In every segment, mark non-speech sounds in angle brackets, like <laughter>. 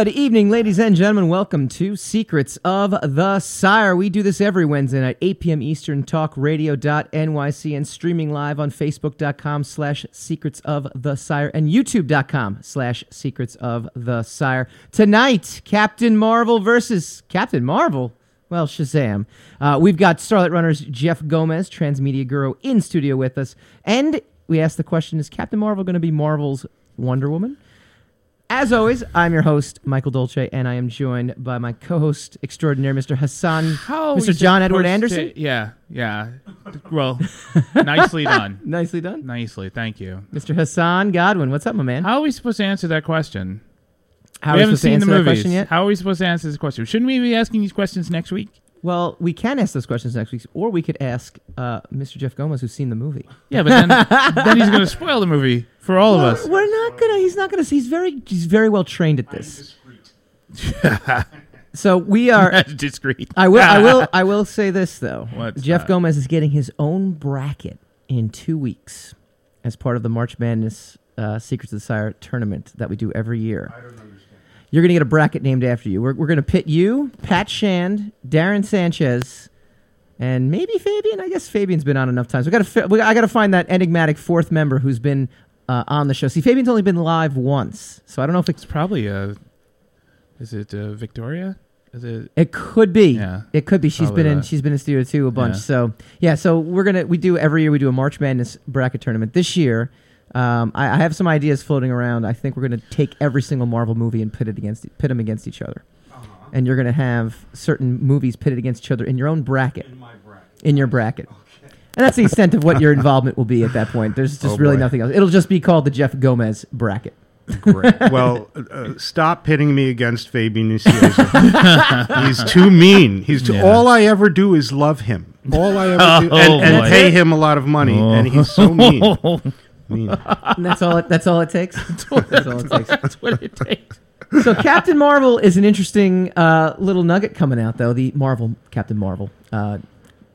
Good evening, ladies and gentlemen. Welcome to Secrets of the Sire. We do this every Wednesday night, 8 p.m. Eastern, talkradio.nyc, and streaming live on facebook.com slash secrets of the sire and youtube.com slash secrets of the sire. Tonight, Captain Marvel versus Captain Marvel. Well, Shazam. Uh, we've got Starlight Runners Jeff Gomez, Transmedia Guru, in studio with us. And we asked the question Is Captain Marvel going to be Marvel's Wonder Woman? As always, I'm your host, Michael Dolce, and I am joined by my co-host extraordinaire, Mr. Hassan, How Mr. John Edward Anderson. to- yeah, yeah. Well, nicely done. <laughs> Nicely done, Nicely, thank you. Mr. Hassan Godwin. What's up, my man? How are we supposed to answer that question? How we are haven't seen the movies. yet? How are we supposed to answer this question? Shouldn't we be asking these questions next week? Well, we can ask those questions next week, or we could ask uh, Mr. Jeff Gomez, who's seen the movie. Yeah, but then <laughs> then he's going to spoil the movie for all of us. We're not gonna. He's not gonna. He's very. He's very well trained at this. so we <laughs> are. Discreet. I will. I will. <laughs> I will say this though. What's Jeff that? Gomez is getting his own bracket in two weeks as part of the March Madness uh, Secrets of the Sire tournament that we do every year. I don't understand. You're going to get a bracket named after you. We're, we're going to pit you, Pat Shand, Darren Sanchez, and maybe Fabian. I guess Fabian's been on enough times. We got to. We, I got to find that enigmatic fourth member who's been uh, on the show. See, Fabian's only been live once, so I don't know if it's. It's probably a. Is it uh, Victoria? Is it? It could be. Yeah. It could be. She's been in. that. She's been in studio too a bunch. Yeah. So yeah. So we're gonna. We do every year. We do a March Madness bracket tournament. This year, um, I, I have some ideas floating around. I think we're gonna take every single Marvel movie and pit it against pit them against each other. And you're gonna have certain movies pitted against each other in your own bracket. In my bracket. In your bracket. And that's the extent of what your involvement will be at that point. There's just Oh, really boy. nothing else. It'll just be called the Jeff Gomez bracket. Great. <laughs> Well, uh, stop pitting me against Fabian Nicieza. <laughs> He's too mean. He's too, Yeah. all I ever do is love him. All I ever do, Oh, and, and boy. pay him a lot of money, and he's so mean. <laughs> mean. And that's all. It, that's all it takes. that's all it takes. That's what it takes. so Captain Marvel is an interesting uh, little nugget coming out, though. The Marvel Captain Marvel, uh,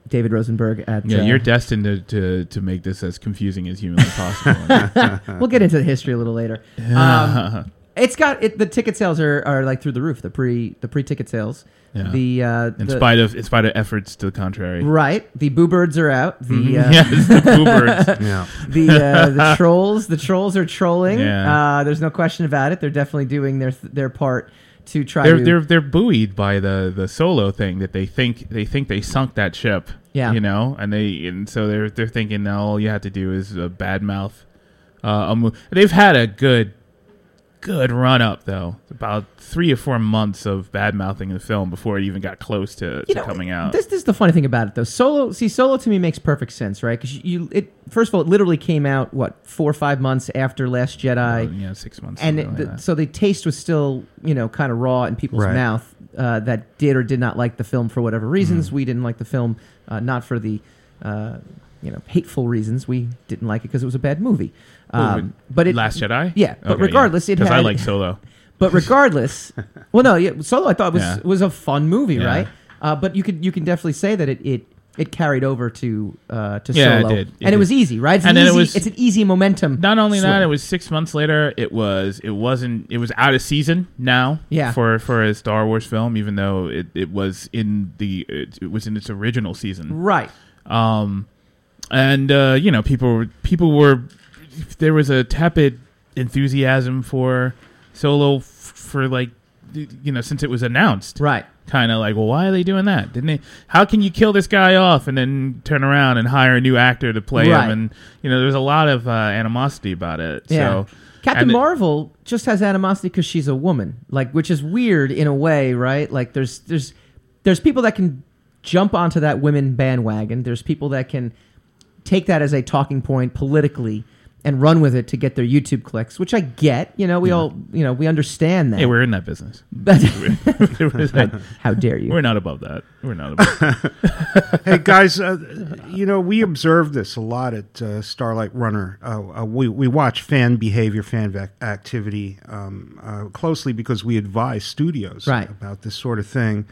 David Rosenberg at. Yeah, uh, you're destined to, to, to make this as confusing as humanly possible. <laughs> <laughs> we'll get into the history a little later. Um, it's got it, the ticket sales are, are like through the roof. The pre the pre ticket sales. Yeah. The uh, in the- spite of in spite of efforts to the contrary. right. The boo birds are out. The uh, <laughs> yes, the boo birds. Yeah. the uh, the trolls the trolls are trolling. Yeah. Uh, there's no question about it. They're definitely doing their their part to try They're to. they're they're buoyed by the the solo thing that they think they think they sunk that ship. Yeah. you know, and they and so they're they're thinking now all you have to do is a bad mouth. Uh, a mo- they've had a good good run up though, about three or four months of bad mouthing the film before it even got close to, to know, coming out. This, this is the funny thing about it, though. Solo, see, Solo to me makes perfect sense, right? Because you, it first of all, it literally came out what four or five months after Last Jedi, Uh, yeah, six months. and it, like the, that. so the taste was still, you know, kind of raw in people's Right. mouth. Uh, that did or did not like the film for whatever reasons. Mm-hmm. We didn't like the film, uh, not for the, uh, you know, hateful reasons. We didn't like it because it was a bad movie. Oh, Um, but it, Last Jedi. yeah, but regardless, it because I like Solo. <laughs> but regardless, <laughs> well, no, yeah, Solo I thought was Yeah. was a fun movie, Yeah. right? Uh, but you could you can definitely say that it it, it carried over to uh, to Yeah, it Solo, did. It and it was easy, right? It's And an then it easy, was- it's an easy momentum. Not only that, it was six months later. It was it wasn't it was out of season now. Yeah. For for a Star Wars film, even though it, it was in the it, it was in its original season. right. Um, and uh, you know people people were there was a tepid enthusiasm for Solo f- for like you know since it was announced. Right. Kind of like, well, why are they doing that? Didn't they? How can you kill this guy off and then turn around and hire a new actor to play Right. him? And you know, there's a lot of uh, animosity about it. Yeah. So Captain and it- Marvel just has animosity because she's a woman, like which is weird in a way, right? Like there's there's there's people that can jump onto that women bandwagon. There's people that can take that as a talking point politically and run with it to get their YouTube clicks, which I get. You know, we all you know we understand that. Hey, we're in that business. But <laughs> we're how dare you? We're not above that. We're not above. That. <laughs> hey guys, uh, you know we observe this a lot at uh, Starlight Runner. Uh, uh, we we watch fan behavior, fan vac- activity um, uh, closely because we advise studios Right. about this sort of thing,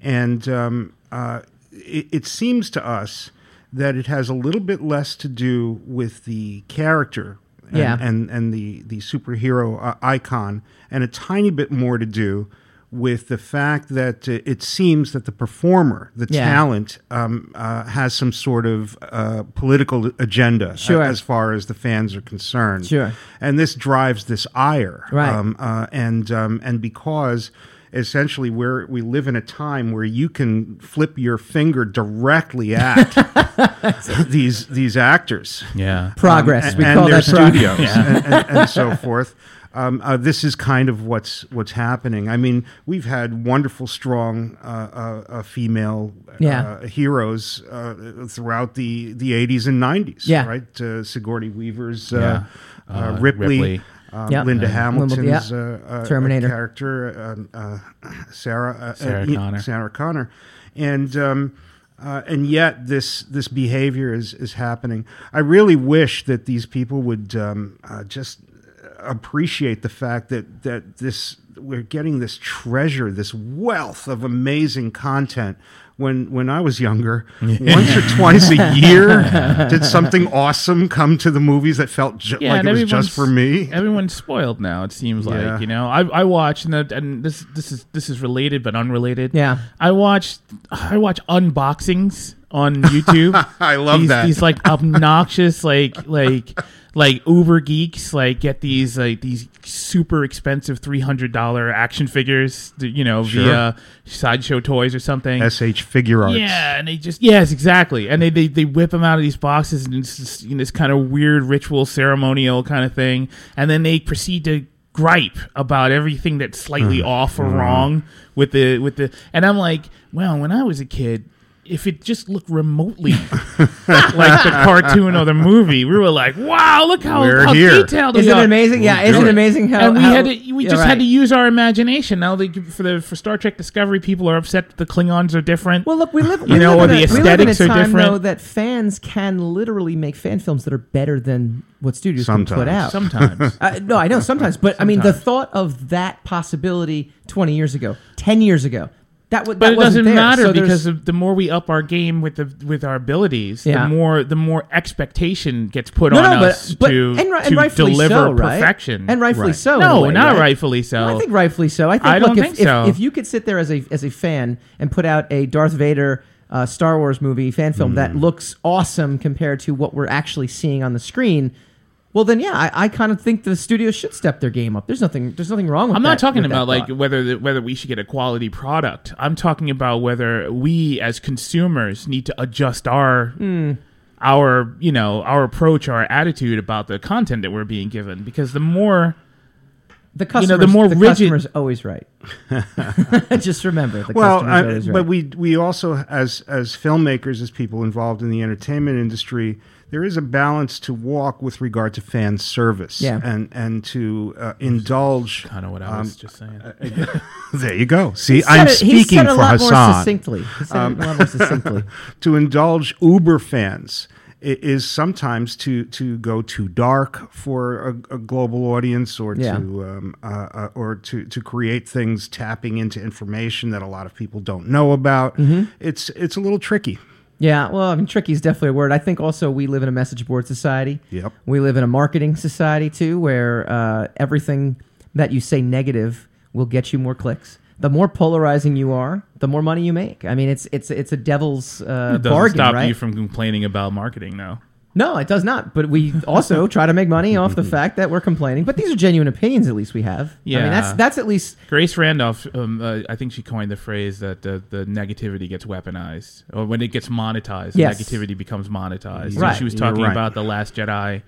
and um, uh, it, it seems to us that it has a little bit less to do with the character and, Yeah. and and the the superhero uh, icon, and a tiny bit more to do with the fact that uh, it seems that the performer, the Yeah. talent, um, uh, has some sort of uh, political agenda a- Sure. as far as the fans are concerned. Sure. and this drives this ire, Right. Um, uh, and um, and because essentially we're we live in a time where you can flip your finger directly at <laughs> these these actors Yeah. Progress. um, we and call their that progress. studios and, and, and so forth. Um, uh, this is kind of what's what's happening. I mean, we've had wonderful, strong uh, uh, uh, female Yeah. uh, heroes uh, throughout the the eighties and nineties. Yeah. right. Uh, Sigourney Weaver's uh, Yeah. uh, Uh, Ripley. Ripley. Uh, Yeah. Linda Uh, Hamilton's yeah. uh, uh, Terminator. character, uh, uh, Sarah uh, Sarah uh, Connor. Sarah Connor, and um, uh, and yet this this behavior is is happening. I really wish that these people would um, uh, just appreciate the fact that that this we're getting this treasure, this wealth of amazing content. When when I was younger, <laughs> once or twice a year, <laughs> did something awesome come to the movies that felt ju- Yeah, like it was just for me? Everyone's spoiled now. It seems Yeah. like you know. I I watch and, the, and this this is this is related but unrelated. Yeah. I watch I watch unboxings on YouTube. <laughs> I love these, that. These like obnoxious like like like Uber geeks like get these like these super expensive three hundred dollar action figures. You know Sure. via sideshow toys or something. SH Figuarts. Yeah, and they just yes, exactly, and they they, they whip them out of these boxes and it's just, you know, this kind of weird ritual ceremonial kind of thing, and then they proceed to gripe about everything that's slightly mm-hmm. off or mm-hmm. wrong with the with the, and I'm like, well, when I was a kid. If it just looked remotely <laughs> like the cartoon or the movie, we were like, "Wow, look how, We're how here. detailed!" Isn't it amazing? Yeah, We'll isn't it it. amazing how and we how- had to we just right. had to use our imagination. Now they for the for Star Trek Discovery, people are upset that the Klingons are different. Well, look, we live. You we know, live or the a, we live in a aesthetics are time, different. Though, that fans can literally make fan films that are better than what studios can put out. Sometimes. <laughs> Uh, no, I know sometimes, but I mean, the thought of that possibility twenty years ago, ten years ago, that would. But that it doesn't there. matter So because the more we up our game with the with our abilities, Yeah. the more the more expectation gets put no, on no, us but to, and, and to rightfully deliver so, right? perfection. and rightfully Right. so. no, way, not right? rightfully so. I think rightfully so. I think. I look, don't if, think if, so. if you could sit there as a as a fan and put out a Darth Vader uh, Star Wars movie fan film Hmm. that looks awesome compared to what we're actually seeing on the screen, well, then yeah, I, I kind of think the studio should step their game up. There's nothing. There's nothing wrong with. I'm that- not talking with that about like thought. whether the, whether we should get a quality product. I'm talking about whether we as consumers need to adjust our Hmm. our you know our approach, our attitude about the content that we're being given. Because the more the know, customer's, the more the rigid- customer's always right. <laughs> <laughs> Just remember, the well, customer's I, always right. but we we also as as filmmakers, as people involved in the entertainment industry, there is a balance to walk with regard to fan service, Yeah. and and to uh, indulge. kind of what I Um, was just saying. <laughs> There you go. See, He said I'm it- he speaking said it a for lot more Hassan. succinctly. He said Um, a lot more succinctly. <laughs> to indulge Uber fans is sometimes to to go too dark for a, a global audience, or Yeah. to um, uh, uh, or to to create things tapping into information that a lot of people don't know about. Mm-hmm. It's it's a little tricky. Yeah, well, I mean, tricky is definitely a word. I think also we live in a message board society. Yep. We live in a marketing society too, where uh, everything that you say negative will get you more clicks. The more polarizing you are, the more money you make. I mean, it's it's it's a devil's uh, it doesn't bargain, stop right? you from complaining about marketing, though. No, it does not. But we <laughs> also try to make money off the <laughs> fact that we're complaining. But these are genuine opinions. At least we have. Yeah. I mean, that's that's at least Grace Randolph, um, uh, I think she coined the phrase that the, the negativity gets weaponized, or when it gets monetized, Yes. negativity becomes monetized. So Right. she was talking right. about the Last Jedi,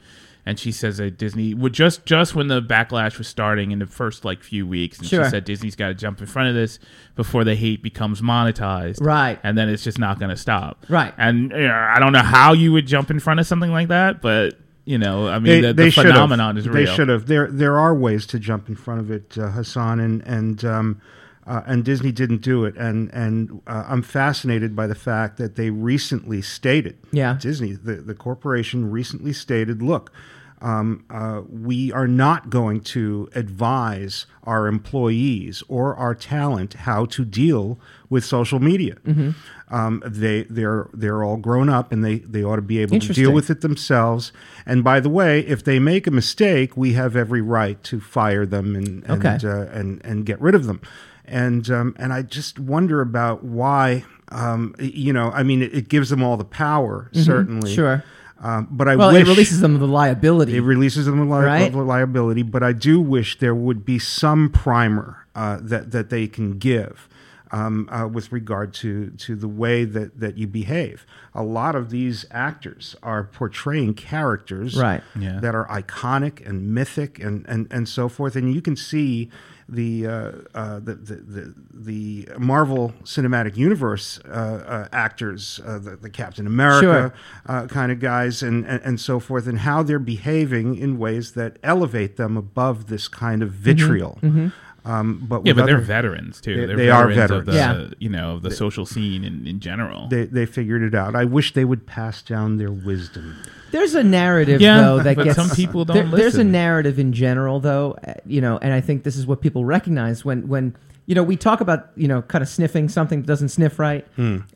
and she says that Disney would just just when the backlash was starting in the first like few weeks, and Sure. she said Disney's got to jump in front of this before the hate becomes monetized, Right. And then it's just not going to stop, Right. And you know, I don't know how you would jump in front of something like that, but you know, I mean, the, the should have. phenomenon is real. They should have. There there are ways to jump in front of it, uh, Hassan, and and um, uh, and Disney didn't do it. And and uh, I'm fascinated by the fact that they recently stated, Yeah. Disney, the the corporation recently stated, look. Um, uh, we are not going to advise our employees or our talent how to deal with social media. Um, they they're they're all grown up and they they ought to be able to deal with it themselves. And by the way, if they make a mistake, we have every right to fire them and and Okay. uh, and and get rid of them. And um, and I just wonder about why. Um, you know, I mean, it, it gives them all the power, certainly. Mm-hmm. Sure. Um, but I Well, wish it releases them of the liability. it releases them of li- Right? of liability, but I do wish there would be some primer uh, that that they can give um, uh, with regard to to the way that that you behave. A lot of these actors are portraying characters Right. Yeah. that are iconic and mythic and and and so forth, and you can see. The, uh, uh, the, the the the Marvel Cinematic Universe uh, uh, actors, uh, the, the Captain America, Sure. uh, kind of guys and, and, and so forth, and how they're behaving in ways that elevate them above this kind of vitriol. Um, but Yeah, with but they're veterans too. They- They, are they are veterans, of the veterans. you know of the social scene in, in general. they, they figured it out. I wish they would pass down their wisdom. There's a narrative Yeah, though that but gets some people don't there- There's a narrative in general though, uh, you know, and I think this is what people recognize when when you know we talk about you know kind of sniffing something that doesn't sniff right.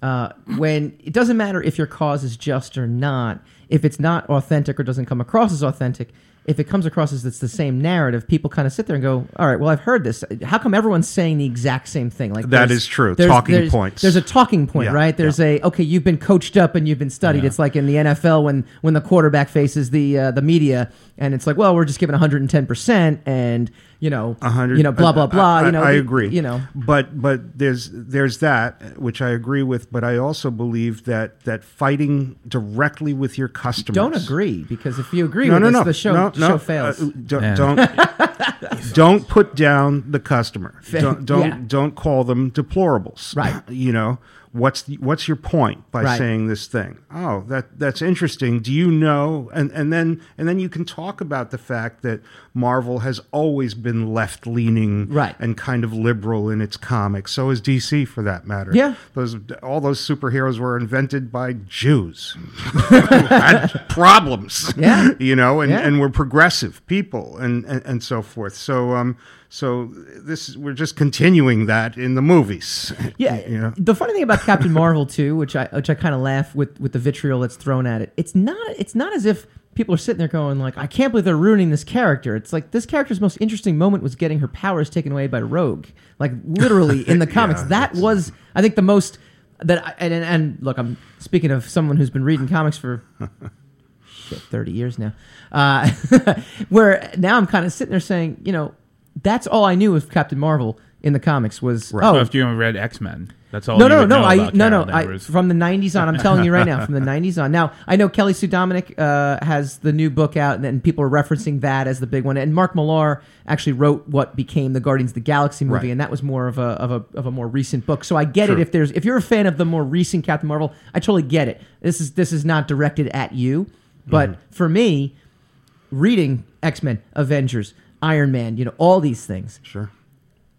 Uh, when it doesn't matter if your cause is just or not, if it's not authentic or doesn't come across as authentic. If it comes across as it's the same narrative, people kind of sit there and go, "All right, well, I've heard this. How come everyone's saying the exact same thing?" Like That is true. there's- Talking there's- points. There's a talking point, Yeah, right? There's a okay. You've been coached up and you've been studied. Yeah. It's like in the NFL when when the quarterback faces the uh, the media, and it's like, well, we're just giving 110 percent, and you know, A hundred, you know, blah blah blah. I, you know, I agree. You know, but but there's there's that which I agree with. But I also believe that that fighting directly with your customers. don't agree because if you agree No, with no, us, no. the show no, the no. show fails. Uh, don't, Yeah. don't <laughs> don't put down the customer. Don't don't, Yeah. don't call them deplorables. Right. You know what's the, what's your point by Right. saying this thing? Oh, that that's interesting. Do you know? And and then and then you can talk about the fact that Marvel has always been left leaning Right. and kind of liberal in its comics. So is DC for that matter. Yeah. Those all those superheroes were invented by Jews who <laughs> had problems. Yeah. You know, and, Yeah. and we're progressive people and, and, and so forth. So um so this we're just continuing that in the movies. <laughs> Yeah, You know? the funny thing about Captain Marvel too, which I which I kind of laugh with with the vitriol that's thrown at it. It's not it's not as if people are sitting there going like, I can't believe they're ruining this character. It's like this character's most interesting moment was getting her powers taken away by Rogue. Like literally in the <laughs> comics, Yeah, that was I think the most that I, and, and and look, I'm speaking of someone who's been reading comics for <laughs> shit 30 years now. Uh, where now I'm kind of sitting there saying, you know, that's all I knew of Captain Marvel in the comics was Right. Oh, if you haven't read X Men, that's all. no, you no, would no, know I about no, no, Carol I, Danvers. from the '90s on. I'm telling you right now, from the <laughs> '90s on. Now I know Kelly Sue DeConnick uh, has the new book out, and, and people are referencing that as the big one. And Mark Millar actually wrote what became the Guardians of the Galaxy movie, Right. and that was more of a of a of a more recent book. So I get it Sure. if there's if you're a fan of the more recent Captain Marvel, I totally get it. This is this is not directed at you, but Mm-hmm. for me, reading X Men, Avengers, Iron Man, you know, all these things Sure.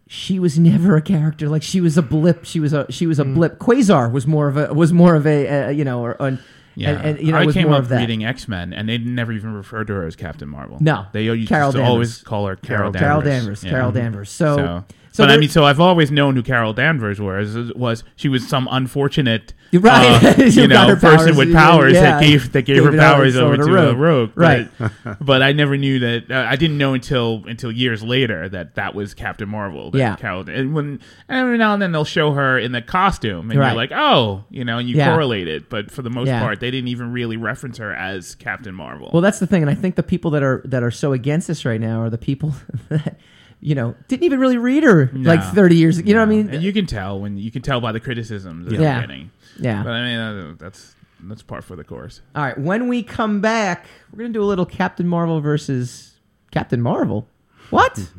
she was never a character. Like she was a blip. She was a she was a Hmm. blip. Quasar was more of a was more of a uh, you know or an, Yeah, and, and, you know I came up of that. reading X Men, and they never even referred to her as Captain Marvel. No, they used Carol to Danvers. always call her Carol, Carol Danvers. Carol Danvers. Yeah. Carol Danvers. So So, so, but I mean, so I've always known who Carol Danvers was. Was she was some unfortunate, right. uh, <laughs> You know, person powers, with powers yeah. that gave that gave, Gave her powers to over the to rogue. a rogue. Right. But, <laughs> but I never knew that. Uh, I didn't know until until years later that that was Captain Marvel. Yeah. Carol. And when and every now and then they'll show her in the costume, and Right. you're like, oh, you know, and you Yeah. correlate it. But for the most Yeah. part, they didn't even really reference her as Captain Marvel. well, that's the thing, and I think the people that are that are so against this right now are the people <laughs> that you know didn't even really read her like 30 years. Ago. You know what I mean? And you can tell when you can tell by the criticisms that Yeah. they're getting. yeah. But I mean, uh, that's that's part for the course. All right. When we come back, we're gonna do a little Captain Marvel versus Captain Marvel. What? <laughs>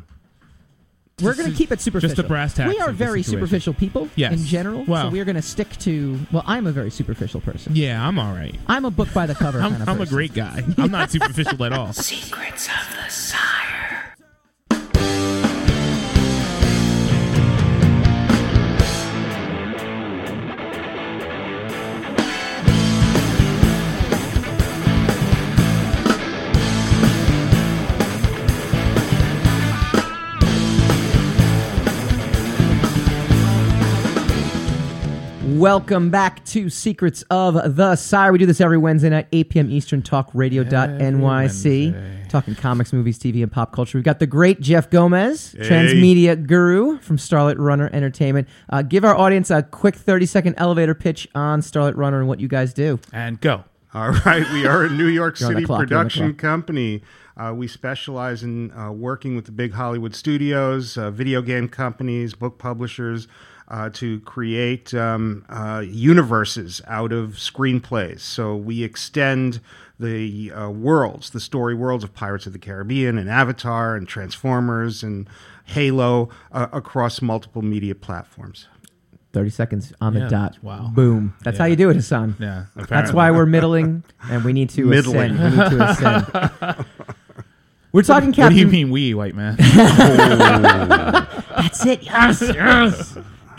We're going to keep it superficial. Just the brass tacks We are very superficial people Yes. in general. Wow. So we're going to stick to. Well, I'm a very superficial person. Yeah, I'm all right. I'm a book by the cover I'm, kind of I'm a great guy. I'm not superficial at all. <laughs> Secrets of the Welcome back to Secrets of the Sire. We do this every Wednesday night, 8 p.m. Eastern, talkradio.nyc. Wednesday. Talking comics, movies, TV, and pop culture. We've got the great Jeff Gomez, Hey. transmedia guru from Starlight Runner Entertainment. Uh, give our audience a quick 30 second elevator pitch on Starlight Runner and what you guys do. And go. All right, we are a New York You're on the City clock, you're on the production company. Uh, we specialize in uh, working with the big Hollywood studios, uh, video game companies, book publishers, uh, to create um, uh, universes out of screenplays. So we extend the uh, worlds, the story worlds of Pirates of the Caribbean and Avatar and Transformers and Halo uh, across multiple media platforms. 30 seconds on the Yeah, dot. wow. Boom. That's Yeah. how you do it, Hassan. Yeah. That's why we're middling and we need to Middling. ascend. We need to ascend. <laughs> We're talking What do you mean, we, white man? <laughs> That's it. Yes, yes.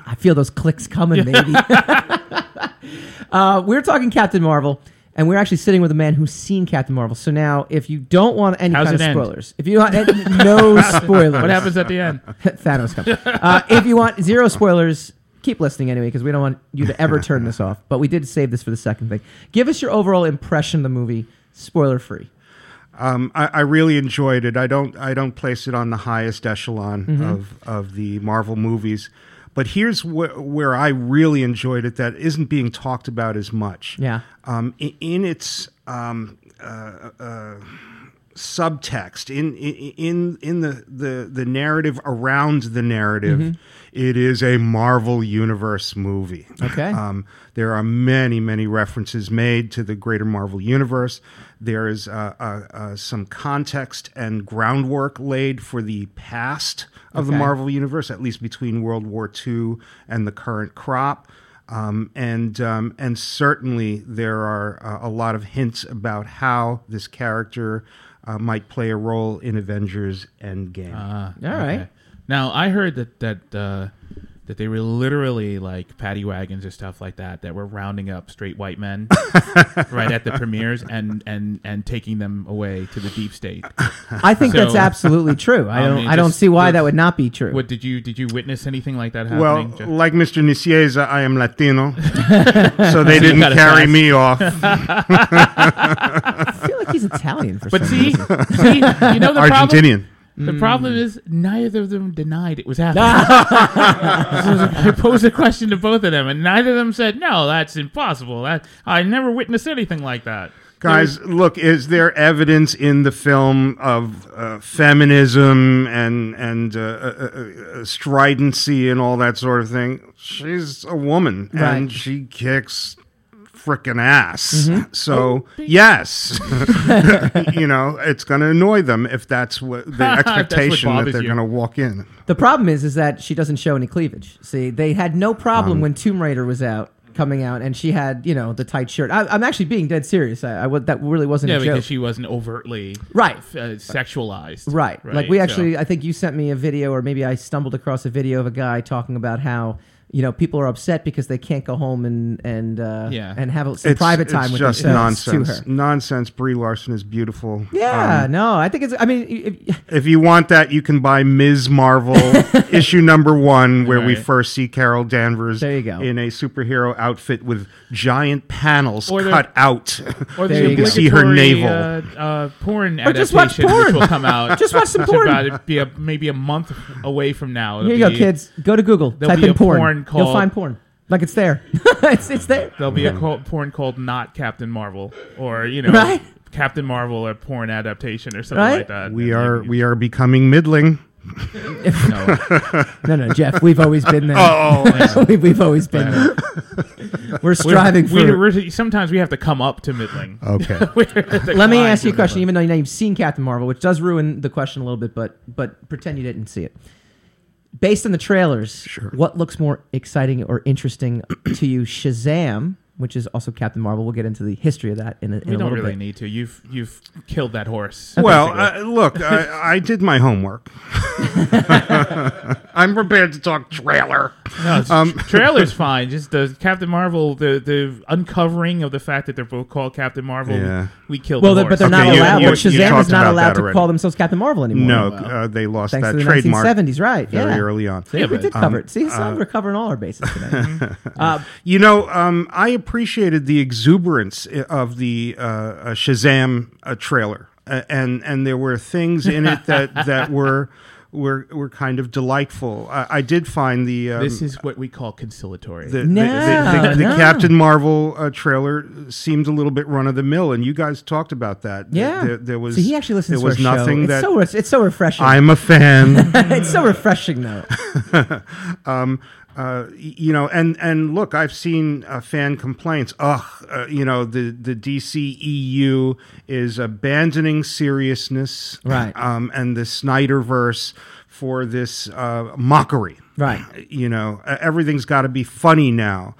I feel those clicks coming, baby. <laughs> <laughs> uh, we're talking Captain Marvel, and we're actually sitting with a man who's seen Captain Marvel. So now, if you don't want any How's kind of it end? spoilers, if you don't want <laughs> no spoilers, what happens at the end? Thanos comes. Uh, if you want zero spoilers, keep listening anyway, because we don't want you to ever turn this off. But we did save this for the second thing. Give us your overall impression of the movie, spoiler free. Um, I, I really enjoyed it. I don't I don't place it on the highest echelon Mm-hmm. of of the Marvel movies, but here's wh- where I really enjoyed it that isn't being talked about as much. Yeah. Um, in, in its um, uh, uh, subtext, in in in the, the the narrative around the narrative, Mm-hmm. it is a Marvel Universe movie. Okay. <laughs> Um, there are many, many references made to the greater Marvel universe. There is uh, uh, uh, some context and groundwork laid for the past of the Marvel universe, at least between World War II and the current crop. Um, and um, and certainly there are uh, a lot of hints about how this character uh, might play a role in Avengers Endgame. Ah, All right. Now I heard that that uh, that they were literally like paddy wagons or stuff like that that were rounding up straight white men <laughs> right at the premieres and and and taking them away to the deep state. I think So- that's absolutely true. I <laughs> I don't. mean, I don't just see why that would not be true. What did you did you witness anything like that Well, happening? Jeff? like Mr. Nicieza, I am Latino, <laughs> so they didn't carry pass. me off. I like he's Italian for sure. but some see, reason. see, you know the problem. Argentinian. The Mm. problem is neither of them denied it was happening. <laughs> <laughs> I posed a question to both of them, and neither of them said, "No, that's impossible. That I never witnessed anything like that." Guys, look, is there evidence in the film of uh, feminism and and uh, uh, uh, stridency and all that sort of thing? She's a woman Right. and she kicks frickin' ass. Mm-hmm. So, yes, <laughs> you know, it's going to annoy them if that's what the <laughs> That's what expectation that they're going to walk in. The problem is, is that she doesn't show any cleavage. See, they had no Um, problem when Tomb Raider was out, coming out, and she had, you know, the tight shirt. I, I'm actually being dead serious. I, I that really wasn't Yeah, a joke. because she wasn't overtly Right. uh, sexualized. Right. Like we So- actually, I think you sent me a video, or maybe I stumbled across a video of a guy talking about how you know people are upset because they can't go home and and uh, Yeah. and have some private time it's with just themselves nonsense. to her. Nonsense. Brie Larson is beautiful. Yeah. Um, no, I think it's. I mean, if, If you want that, you can buy Ms. Marvel <laughs> issue number one, where we first see Carol Danvers There you go. in a superhero outfit with giant panels Or the- cut out. Or There the you go. See her obligatory, navel. Uh, uh, porn Or just watch porn. which will come out. <laughs> Just watch some porn. About to be a, maybe a month away from now. here It'll you go, kids. Go to Google. Type be in a porn. Porn You'll find porn. Like it's there. <laughs> it's it's there. There'll be a co- porn called "Not Captain Marvel" or you know, Right. Captain Marvel, a porn adaptation or something Right. like that. we And are you- we are becoming middling. <laughs> no. No, no, Jeff. We've always been there. Oh, oh, oh <laughs> we, we've always been there. We're striving we, for. we're- sometimes we have to come up to middling. okay. Let me ask you a question, even though you know you've seen Captain Marvel, which does ruin the question a little bit, but but pretend you didn't see it. Based on the trailers, Sure. what looks more exciting or interesting to you? Shazam, which is also Captain Marvel. We'll get into the history of that in a, in We a don't little really bit. need to. You've you've killed that horse. Well, uh, look, I, I did my homework. <laughs> I'm prepared to talk trailer. No, it's- trailer's fine. Just the Captain Marvel, the the uncovering of the fact that they're both called Captain Marvel. Yeah. We killed. Well, the they're- but they're horse. not you- allowed. you- but Shazam talked is not allowed to already. call themselves Captain Marvel anymore. No, well. uh, they lost thanks that to the trademark 1970s, right? very yeah. early on. See, Yeah, we but, did cover it. See, so we're covering all our bases today. <laughs> uh, You know, um, I appreciated the exuberance of the uh, uh, Shazam uh, trailer, uh, and and there were things in it that <laughs> that were were were kind of delightful. I, I did find the um, This is what we call conciliatory. the, the, No, the, the, the no. Captain Marvel uh, trailer seemed a little bit run of the mill, and you guys talked about that. yeah. there, there was See, he actually listens there was to our nothing show. that It's so, re- it's so refreshing. I'm a fan. <laughs> it's so refreshing, though. <laughs> uh, you know, and and look, I've seen uh, fan complaints. Ugh, uh, you know, the the DCEU is abandoning seriousness, Right. Um, and the Snyderverse for this uh, mockery, Right. You know, everything's got to be funny now.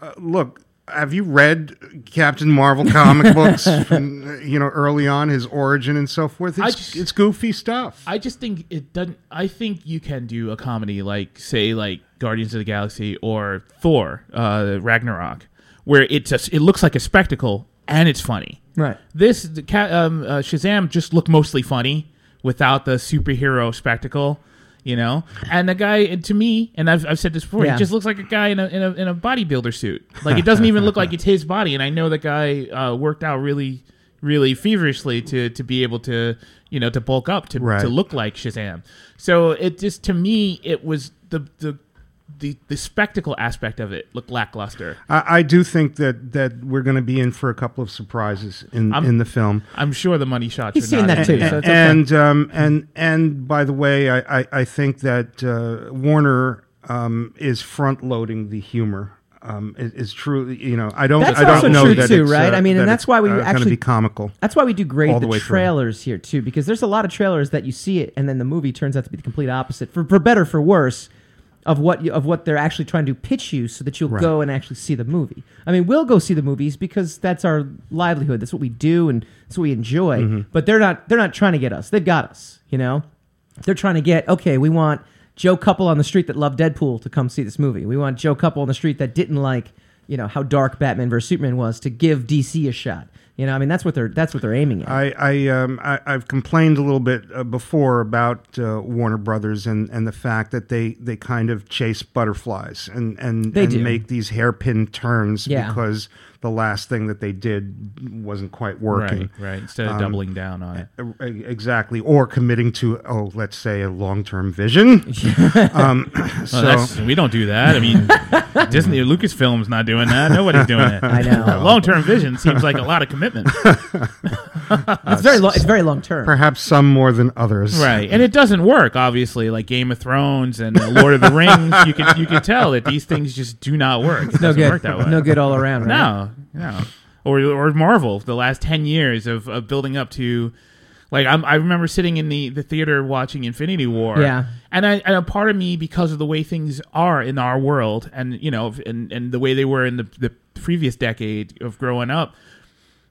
Uh, look. Have you read Captain Marvel comic <laughs> books from you know early on his origin and so forth? It's, just- it's goofy stuff. I just think it doesn't. I think you can do a comedy like, say, like Guardians of the Galaxy or Thor, uh, Ragnarok, where it just it looks like a spectacle and it's funny. Right. This the um, uh, Shazam just looked mostly funny without the superhero spectacle, you know. And the guy, to me, and I've, I've said this before, Yeah. he just looks like a guy in a, in a in a bodybuilder suit. Like it doesn't even look like it's his body. And I know the guy uh, worked out really, really feverishly to to be able to you know to bulk up to Right. to look like Shazam. So it just to me it was the the. The, the spectacle aspect of it looked lackluster. I, I do think that that we're going to be in for a couple of surprises in I'm- in the film. I'm sure the money shots. He's are seen not that too, in- so it's okay. and um, and and by the way, I I, I think that uh, Warner um, is front loading the humor. Um, is, is true. You know, I don't. That's I don't also know true, that too, it's, right? uh, I mean, and that's why we uh, gonna actually- be comical. That's why we do grade the the, way through. trailers here too, because there's a lot of trailers that you see it, and then the movie turns out to be the complete opposite, for for better for worse, of what you, of what they're actually trying to pitch you, so that you'll Right. go and actually see the movie. I mean, we'll go see the movies because that's our livelihood. That's what we do, and that's what we enjoy. Mm-hmm. But they're not they're not trying to get us. They've got us. You know, they're trying to get okay. We want Joe Couple on the street that loved Deadpool to come see this movie. We want Joe Couple on the street that didn't like you know how dark Batman vs Superman was to give DC a shot. You know, I mean that's what they're that's what they're aiming at. I, I, um, I I've complained a little bit uh, before about uh, Warner Brothers and, and the fact that they, they kind of chase butterflies and and, They and do. make these hairpin turns Yeah. because the last thing that they did wasn't quite working. Right, right. Instead of Um, doubling down on it. Exactly, or committing to oh, let's say a long-term vision. <laughs> um, Well, <clears throat> so that's, we don't do that. I mean, Disney, Lucasfilm's not doing that. Nobody's doing it. <laughs> I know. Long-term vision seems like a lot of commitment, <laughs> <laughs> it's very long. It's very long term. perhaps some more than others. right? And it doesn't work. Obviously, like Game of Thrones and uh, <laughs> Lord of the Rings, you can you can tell that these things just do not work. It no doesn't good. work that way. No good all around. Right? No, no. Or or Marvel, the last ten years of, of building up to, like I'm, I remember sitting in the, the theater watching Infinity War. Yeah. and I and a part of me because of the way things are in our world, and you know, and and the way they were in the the previous decade of growing up,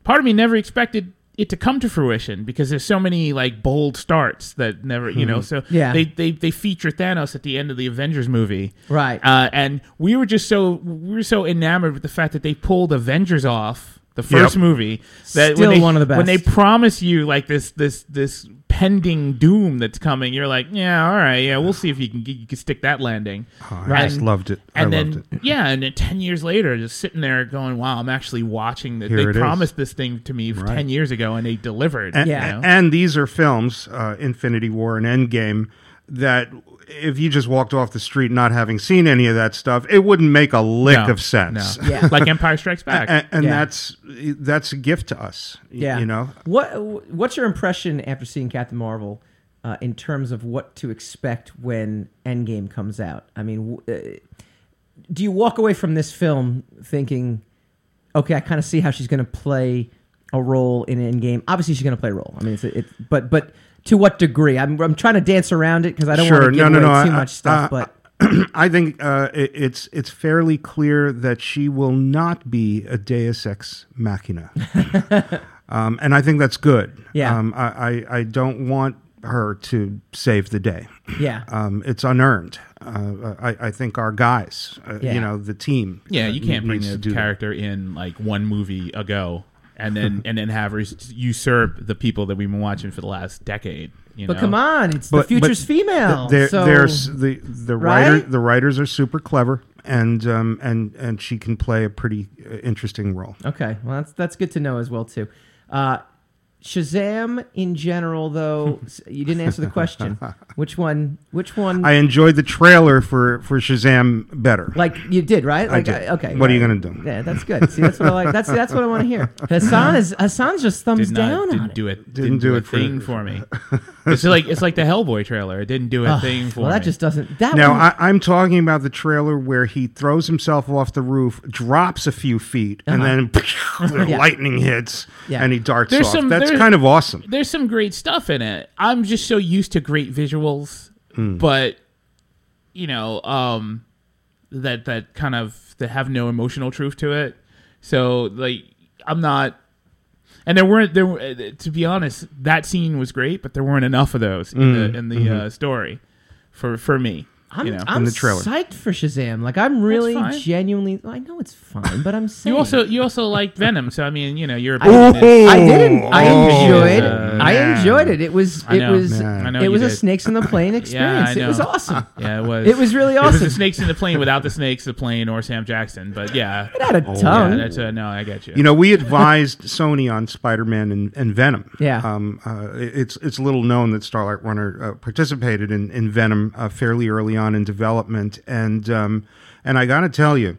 part of me never expected it to come to fruition because there's so many like bold starts that never you know so Yeah. they, they they feature Thanos at the end of the Avengers movie Right. uh, and we were just so we were so enamored with the fact that they pulled Avengers off the first Yep. movie that Still when they, one of the best when they promise you like this this this pending doom that's coming you're like yeah all right yeah we'll see if you can you can stick that landing Oh, I Right. just loved it. and I then loved it. yeah and then 10 years later just sitting there going wow i'm actually watching that they it is. promised this thing to me Right. 10 years ago and they delivered And, you Yeah. know? and these are films, uh, Infinity War and Endgame, that if you just walked off the street not having seen any of that stuff, it wouldn't make a lick No, of sense. no. Yeah. <laughs> like empire strikes back and, and Yeah. that's that's a gift to us. y- Yeah. you know. What What's your impression after seeing Captain Marvel uh, in terms of what to expect when Endgame comes out? I mean, w- uh, do you walk away from this film thinking, okay, I kind of see how she's going to play a role in Endgame? Obviously, she's going to play a role. I mean, it's, it, but but to what degree? I'm I'm trying to dance around it because I don't Sure. want to give No, no, away no, too I- much stuff. uh, but <clears throat> I think uh, it, it's it's fairly clear that she will not be a Deus ex machina, <laughs> um, and I think that's good. Yeah. Um, I, I I don't want her to save the day. Yeah. Um, it's unearned. Uh, I, I think our guys, uh, Yeah. you know, the team. Yeah, uh, you can't bring needs a to that. character in like one movie ago and then and then have her usurp the people that we've been watching for the last decade. You but come on, it's the But- future's but female. There, so there's the the writer. Right? The writers are super clever, and um, and and she can play a pretty uh, interesting role. okay. Well, that's that's good to know as well too. Uh, Shazam in general, though, <laughs> you didn't answer the question. Which one? Which one? I enjoyed the trailer for for Shazam better. like you did, right? I Like did. okay. What are you gonna do? Yeah, that's good. See, that's what I like. That's that's what I want to hear. <laughs> Hassan is Hassan's just thumbs did not, down didn't on do it. Didn't Didn't, do do, it a for- thing for me. <laughs> it's like it's like the Hellboy trailer. It didn't do a Ugh, thing for well, that me. just doesn't. That Now one, I, I'm talking about the trailer where he throws himself off the roof, drops a few feet, and then Uh-huh. Yeah. lightning hits, Yeah. and he darts There's off. some- That's there- kind of awesome. There's some great stuff in it. I'm just so used to great visuals, Hmm. but you know, um, that that kind of that have no emotional truth to it. So like, I'm not. And there weren't there. were- To be honest, that scene was great, but there weren't enough of those in Hmm. the in the Mm-hmm. uh, story for for me. I'm, you know. I'm the trailer. psyched for Shazam. Like I'm really fine. genuinely. I know it's fine, but I'm saying You also you also like Venom, so I mean, you know, your I, opinion I didn't. I Oh, enjoyed. I enjoyed it. It was. I It know. was. I know it you was a did. snakes in the plane experience. I It was know. awesome. Yeah, it was. It was really It was awesome. the snakes in the plane without the snakes, the plane, or Sam Jackson. But yeah, It had a yeah, tone. that's uh, no, I get you. You know, we advised Sony on Spider-Man and, and Venom. Yeah. Um, uh, it's it's little known that Starlight Runner uh, participated in, in Venom uh, fairly early on in development, and um, and I got to tell you,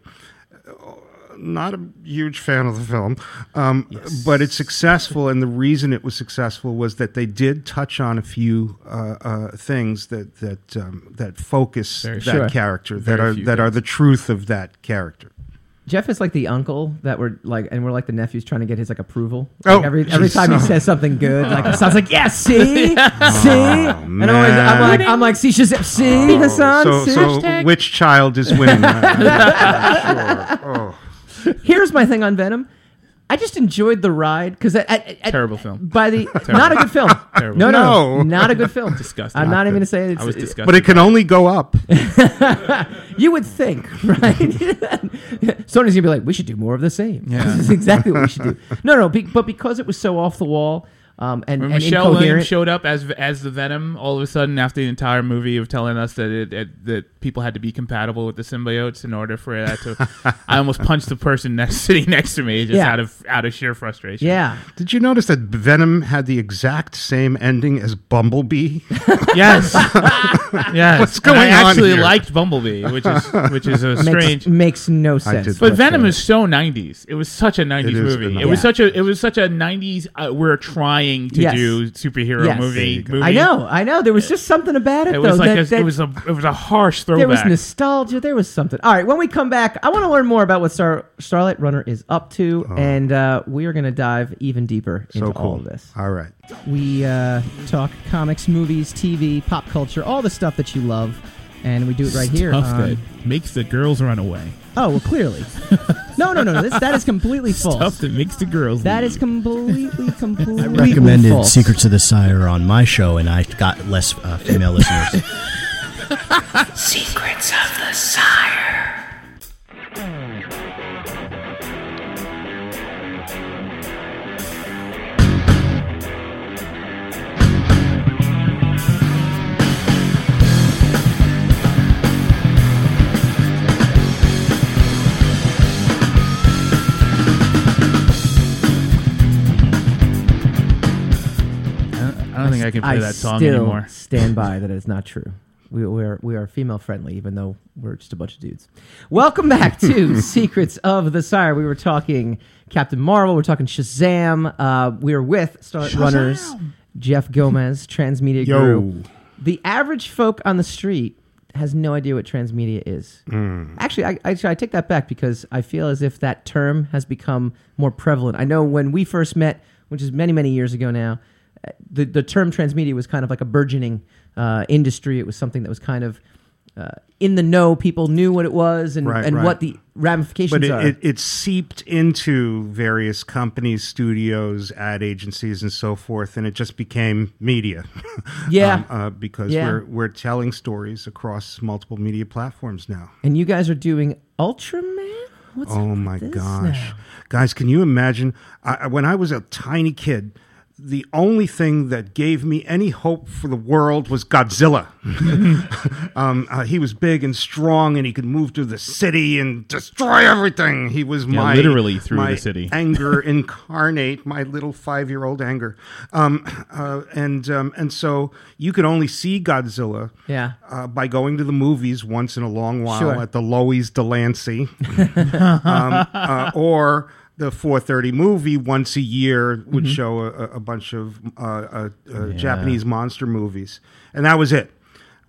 not a huge fan of the film, um, but it's successful, and the reason it was successful was that they did touch on a few uh, uh, things that that um, that focus Very that Sure. character, that are that are the truth of that character. Jeff is like the uncle that we're like, and we're like the nephews trying to get his like approval. Oh, every every geez. time he says something good, like oh. Hassan's like, "Yes, see, <laughs> see," oh, and I'm always, I'm like, I'm like, "See, Shazam, see, oh. Hassan, so, see." so which child is winning? <laughs> sure. Oh. Here's my thing on Venom. I just enjoyed the ride because Terrible film. By the <laughs> not a good film. Terrible. No, No. no, not a good film. <laughs> Disgusting. I'm not Not even gonna say it. I was disgusted. But it can only go up. <laughs> You would think, right? Sony's gonna be like, we should do more of the same. Yeah. this is exactly what we should do. No, no, be, but because it was so off the wall um, and, When and Michelle Williams incoherent, showed up as as the Venom, all of a sudden after the entire movie of telling us that it, it, that people had to be compatible with the symbiotes in order for that to, <laughs> I almost punched the person next <laughs> sitting next to me just Yeah. out of out of sheer frustration. yeah, Did you notice that Venom had the exact same ending as Bumblebee? <laughs> Yes. yes. What's going And going I on actually here? liked Bumblebee, which is which is a strange. makes no sense. But Venom is so '90s. It was such a '90s It is movie. a It was such a it was such a '90s. Uh, we're trying to Yes. do superhero Yes. movie, There you go. movie. I know, I know. There was just something about it, It though. was like that, a, that- it was a it was a harsh throwback. there was nostalgia. There was something. All right, when we come back, I want to learn more about what Star Starlight Runner is up to, and uh, we are going to dive even deeper into Oh. so cool. all of this. All right. We uh, talk comics, movies, TV, pop culture, all the stuff that you love, and we do it right here. Stuff on- that makes the girls run away. Oh, well, clearly. no, <laughs> no, no, no. This, that is completely false. Stuff that makes the girls. That leave. is completely, <laughs> completely I recommended false. Secrets of the Sire on my show, and I got less uh, female listeners. <laughs> Secrets of the Sire. Don't think I can play I that song still anymore. stand by that it's not true. We, we are we are female friendly, even though we're just a bunch of dudes. Welcome back to <laughs> Secrets of the Sire. We were talking Captain Marvel. We're talking Shazam. Uh, we are with Starlight Runners, Jeff Gomez, Transmedia Yo. Group. The average folk on the street has no idea what transmedia is. Actually, I, actually, I take that back because I feel as if that term has become more prevalent. I know when we first met, which is many, many years ago now, the, the term transmedia was kind of like a burgeoning uh, industry. It was something that was kind of uh, in the know people knew what it was and, Right, and right. what the ramifications but it, are. it, it seeped into various companies, studios, ad agencies, and so forth, and it just became media. <laughs> Yeah. um, uh, because Yeah. we're we're telling stories across multiple media platforms now. and you guys are doing Ultraman? What's oh my gosh, now? guys, can you imagine? I, when I was a tiny kid. The only thing that gave me any hope for the world was Godzilla. <laughs> um, uh, he was big and strong, and he could move through the city and destroy everything. He was Yeah, my literally through my the city. <laughs> anger incarnate, my little five-year-old anger, um, uh, and um, and so you could only see Godzilla Yeah. uh, by going to the movies once in a long while Sure. at the Loews Delancey, <laughs> um, uh, or the 4:30 movie once a year would show a, a- bunch of uh, uh, uh, Japanese monster movies, and that was it.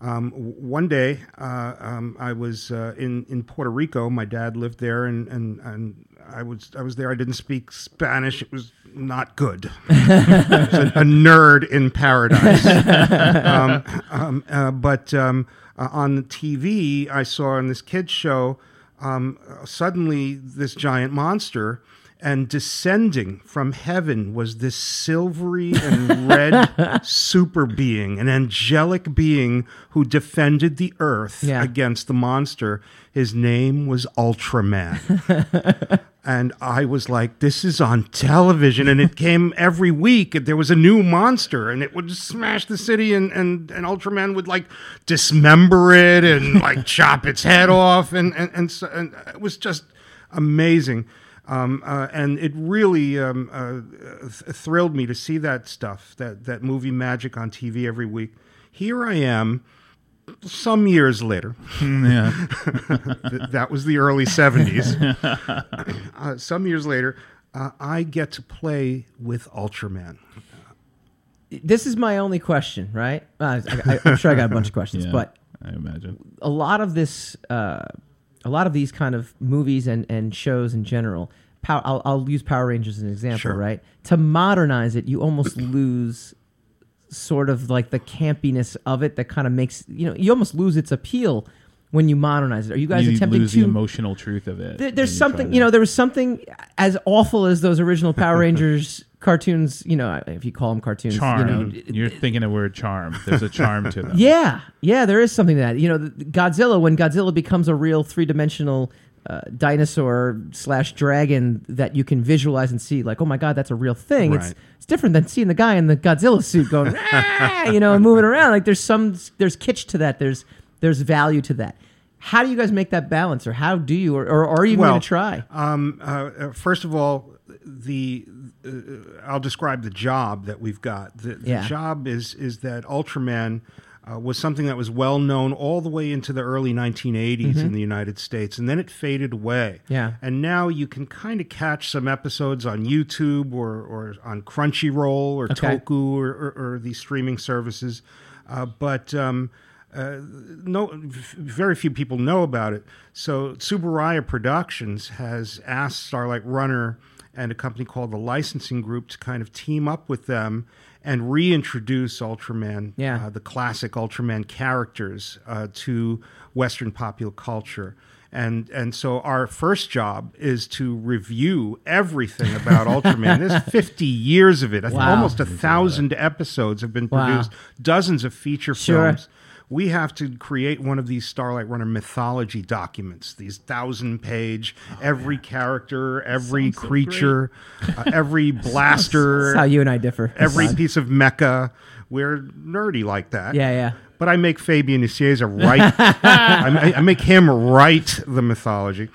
Um, one day, uh, um, I was uh, in in Puerto Rico. My dad lived there, and, and and I was I was there. I didn't speak Spanish. It was not good. <laughs> I was a, a nerd in paradise. <laughs> um, um, but um, uh, on the TV, I saw on this kids show um, suddenly this giant monster. And descending from heaven was this silvery and red <laughs> super being, an angelic being who defended the earth Yeah. against the monster. His name was Ultraman <laughs> and I was like, "This is on television," and it came every week. And there was a new monster, and it would smash the city, and and, and Ultraman would like dismember it and like <laughs> chop its head off, and and and, so, and it was just amazing. Um, uh, and it really um, uh, th- thrilled me to see that stuff, that that movie magic on TV every week. Here I am, some years later. <laughs> yeah. <laughs> Th- that was the early 70s. <laughs> uh, some years later, uh, I get to play with Ultraman. This is my only question, right? Uh, I, I, I'm sure I got a bunch of questions, yeah. but I imagine. a lot of this, uh, a lot of these kind of movies and, and shows in general. Pow- I'll, I'll use Power Rangers as an example, Sure. right? To modernize it, you almost <clears throat> lose sort of like the campiness of it that kind of makes you know you almost lose its appeal when you modernize it. Are you guys you attempting lose to? the emotional truth of it. There- there's something, to- you know, there was something as awful as those original Power Rangers <laughs> cartoons. You know, if you call them cartoons, charm. you know, You're thinking the word charm. There's a charm to them. <laughs> yeah, yeah, there is something to that. You know, Godzilla when Godzilla becomes a real three dimensional uh, dinosaur slash dragon that you can visualize and see, like, oh my god, that's a real thing. It's Right. it's different than seeing the guy in the Godzilla suit going, <laughs> you know, and moving around. Like, there's some there's kitsch to that. There's there's value to that. How do you guys make that balance, or how do you, or, or are you Well, going to try? Um, uh, first of all, the uh, I'll describe the job that we've got. The, the Yeah. job is is that Ultraman uh, was something that was well known all the way into the early 1980s in the United States, and then it faded away. Mm-hmm. Yeah. and now you can kind of catch some episodes on YouTube or or on Crunchyroll or Okay. Toku or, or, or these streaming services, uh, but. Um, uh, no, very few people know about it. So Tsuburaya Productions has asked Starlight Runner and a company called the Licensing Group to kind of team up with them and reintroduce Ultraman, Yeah. uh, the classic Ultraman characters, uh, to Western popular culture. And and so our first job is to review everything about Ultraman. There's <laughs> 50 years of it. Wow. Almost a thousand episodes have been Wow. produced, dozens of feature Sure. films we have to create one of these Starlight Runner mythology documents, these thousand page, every character, every creature, uh, every <laughs> blaster, That's how you and I differ. every Todd. piece of mecha. We're nerdy like that. Yeah, yeah. But I make Fabian Nicieza write. <laughs> I, I make him write the mythology.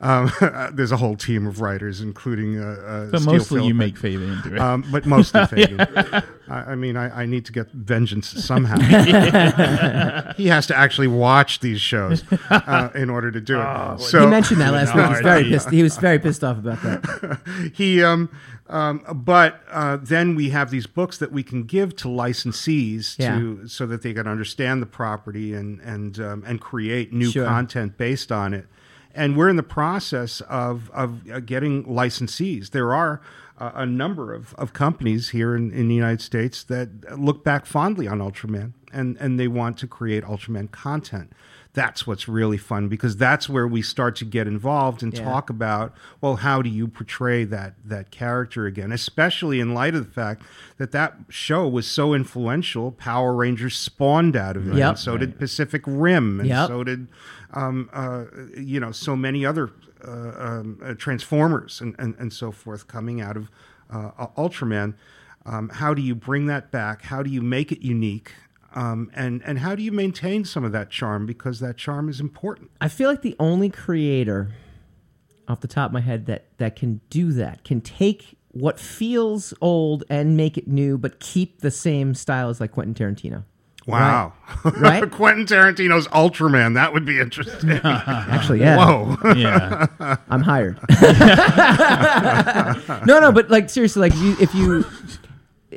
Um, <laughs> there's a whole team of writers, including uh, uh, But Steele mostly you Phillip. make Fabian do it. Um, but mostly <laughs> Fabian. I, I mean, I, I need to get vengeance somehow. <laughs> he has to actually watch these shows uh, in order to do it. so he mentioned that last week. He was very pissed. He was very pissed off about that. he um, um, but uh, then we have these books that we can give to licensees Yeah. to so that they can understand the property and and um, and create new Sure. content based on it. And we're in the process of of uh, getting licensees. There are uh, a number of, of companies here in, in the United States that look back fondly on Ultraman and, and they want to create Ultraman content. that's what's really fun because that's where we start to get involved and Yeah. talk about well how do you portray that that character again especially in light of the fact that that show was so influential power rangers spawned out of it Yep. and so did pacific rim and Yep. so did um, uh, you know so many other uh, um, uh, transformers and, and, and so forth coming out of uh, ultraman. Um, how do you bring that back? How do you make it unique? Um, and and how do you maintain some of that charm? Because that charm is important. I feel like the only creator off the top of my head that that can do that can take what feels old and make it new, but keep the same style as like Quentin Tarantino. Wow. Right? <laughs> Quentin Tarantino's Ultraman. That would be interesting. <laughs> Actually, yeah, Whoa. Yeah. <laughs> I'm hired. no, no, but like seriously, like if you, if you